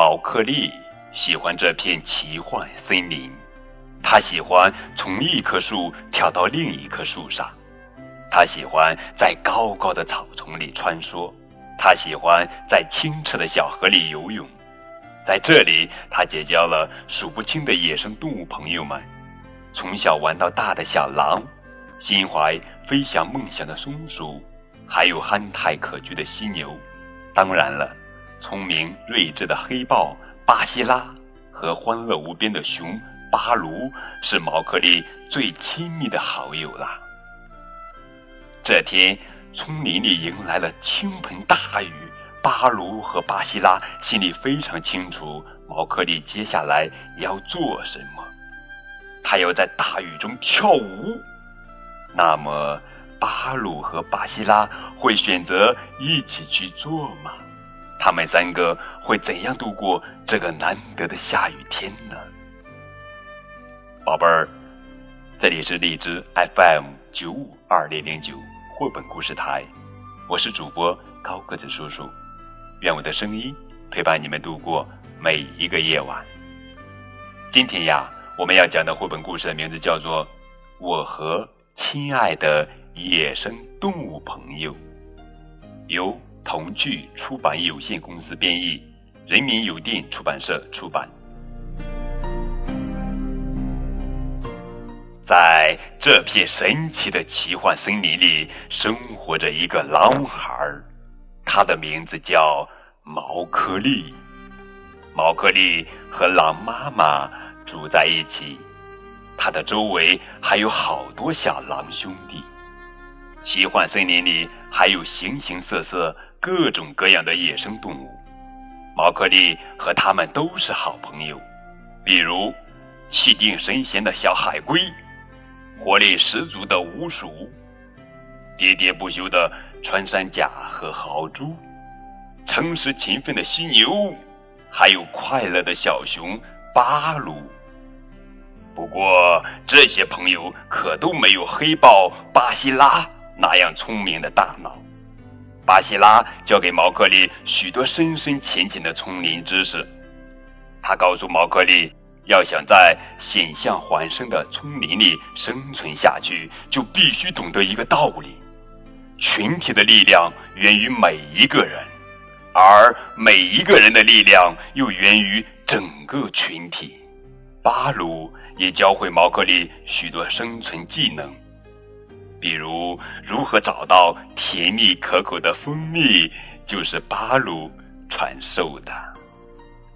毛克利喜欢这片奇幻森林，他喜欢从一棵树跳到另一棵树上，他喜欢在高高的草丛里穿梭，他喜欢在清澈的小河里游泳。在这里，他结交了数不清的野生动物朋友们，从小玩到大的小狼，心怀飞翔梦想的松鼠，还有憨态可掬的犀牛。当然了，聪明睿智的黑豹巴西拉和欢乐无边的熊巴卢是毛克利最亲密的好友啦。这天，丛林里迎来了倾盆大雨。巴卢和巴西拉心里非常清楚，毛克利接下来要做什么。他要在大雨中跳舞。那么，巴鲁和巴西拉会选择一起去做吗？他们三个会怎样度过这个难得的下雨天呢？宝贝儿，这里是荔枝 FM 九五二零零九绘本故事台，我是主播高个子叔叔。愿我的声音陪伴你们度过每一个夜晚。今天呀，我们要讲的绘本故事的名字叫做《我和亲爱的野生动物朋友》，由童趣出版有限公司编译，人民邮电出版社出版。在这片神奇的奇幻森林里，生活着一个狼孩儿。他的名字叫毛克利。毛克利和狼妈妈住在一起，他的周围还有好多小狼兄弟。奇幻森林里还有形形色色、各种各样的野生动物，毛克利和他们都是好朋友。比如，气定神闲的小海龟，活力十足的鼯鼠，喋喋不休的。穿山甲和豪猪，诚实勤奋的犀牛，还有快乐的小熊巴鲁。不过，这些朋友可都没有黑豹巴西拉那样聪明的大脑。巴西拉教给毛克利许多深深浅浅的丛林知识。他告诉毛克利，要想在险象环生的丛林里生存下去，就必须懂得一个道理。群体的力量源于每一个人，而每一个人的力量又源于整个群体。巴鲁也教会毛克利许多生存技能，比如如何找到甜蜜可口的蜂蜜，就是巴鲁传授的。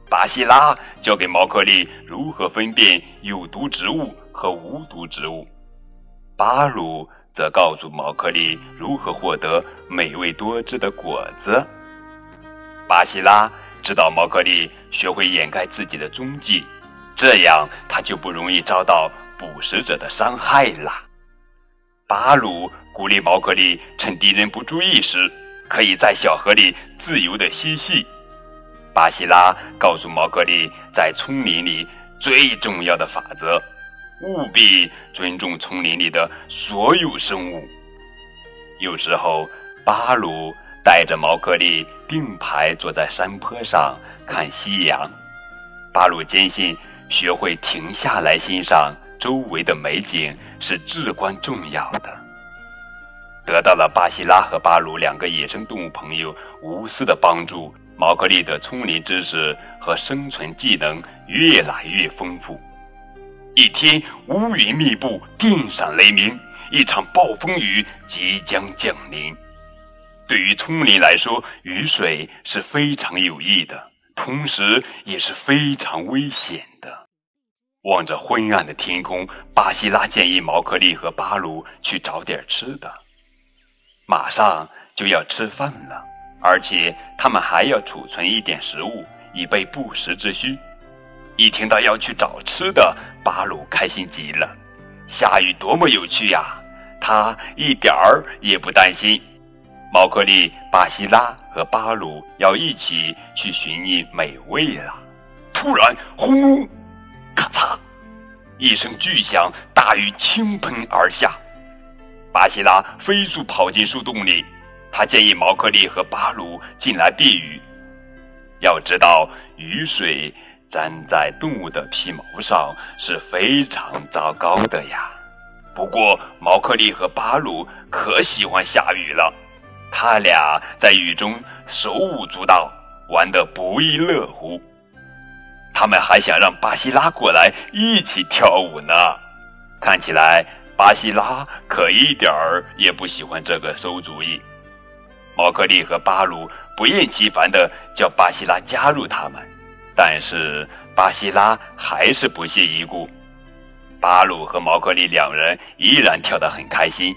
巴西拉教给毛克利如何分辨有毒植物和无毒植物，巴鲁。则告诉毛克利如何获得美味多汁的果子。巴西拉指导毛克利学会掩盖自己的踪迹，这样他就不容易遭到捕食者的伤害了。巴鲁鼓励毛克利趁敌人不注意时，可以在小河里自由地嬉戏。巴西拉告诉毛克利，在丛林里最重要的法则。务必尊重丛林里的所有生物。有时候，巴鲁带着毛克利并排坐在山坡上看夕阳。巴鲁坚信，学会停下来欣赏周围的美景是至关重要的。得到了巴西拉和巴鲁两个野生动物朋友无私的帮助，毛克利的丛林知识和生存技能越来越丰富。一天，乌云密布，电闪雷鸣，一场暴风雨即将降临。对于丛林来说，雨水是非常有益的，同时也是非常危险的。望着昏暗的天空，巴西拉建议毛克利和巴鲁去找点吃的。马上就要吃饭了，而且他们还要储存一点食物，以备不时之需。一听到要去找吃的，巴鲁开心极了。下雨多么有趣呀！他一点儿也不担心。毛克利、巴西拉和巴鲁要一起去寻觅美味了。突然，轰隆，嚓，一声巨响，大雨倾盆而下。巴西拉飞速跑进树洞里，他建议毛克利和巴鲁进来避雨。要知道，雨水沾在动物的皮毛上是非常糟糕的呀。不过，毛克利和巴鲁可喜欢下雨了，他俩在雨中手舞足蹈，玩得不亦乐乎。他们还想让巴西拉过来一起跳舞呢。看起来，巴西拉可一点儿也不喜欢这个馊主意。毛克利和巴鲁不厌其烦地叫巴西拉加入他们，但是巴西拉还是不屑一顾。巴鲁和毛克利两人依然跳得很开心。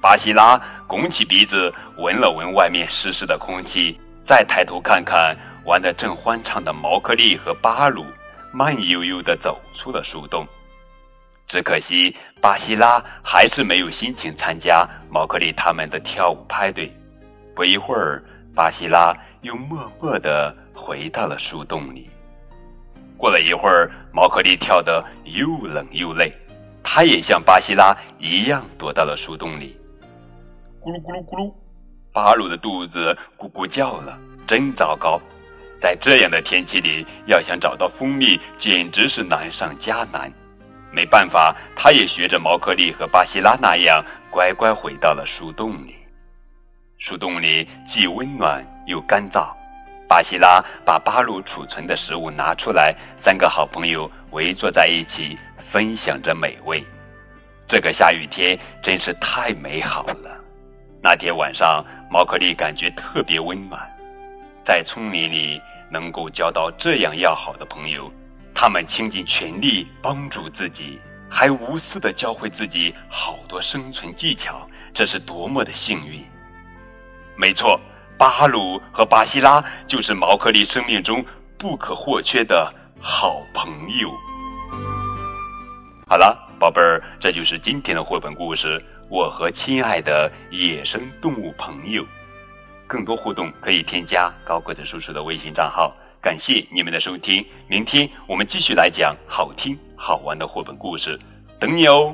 巴西拉拱起鼻子闻了闻外面湿湿的空气，再抬头看看玩得正欢畅的毛克利和巴鲁，慢悠悠地走出了树洞。只可惜巴西拉还是没有心情参加毛克利他们的跳舞派对。不一会儿，巴西拉又默默地回到了树洞里。过了一会儿，毛克利跳得又冷又累，他也像巴西拉一样躲到了树洞里。咕噜咕噜咕噜，巴鲁的肚子咕咕叫了，真糟糕！在这样的天气里，要想找到蜂蜜，简直是难上加难。没办法，他也学着毛克利和巴西拉那样，乖乖回到了树洞里。树洞里既温暖又干燥。巴西拉把巴鲁储存的食物拿出来，三个好朋友围坐在一起，分享着美味。这个下雨天真是太美好了。那天晚上，毛克利感觉特别温暖，在丛林里能够交到这样要好的朋友，他们倾尽全力帮助自己，还无私的教会自己好多生存技巧，这是多么的幸运！没错。巴鲁和巴西拉就是毛克利生命中不可或缺的好朋友。好了，宝贝儿，这就是今天的绘本故事《我和亲爱的野生动物朋友》。更多互动可以添加高个子叔叔的微信账号。感谢你们的收听，明天我们继续来讲好听好玩的绘本故事，等你哦。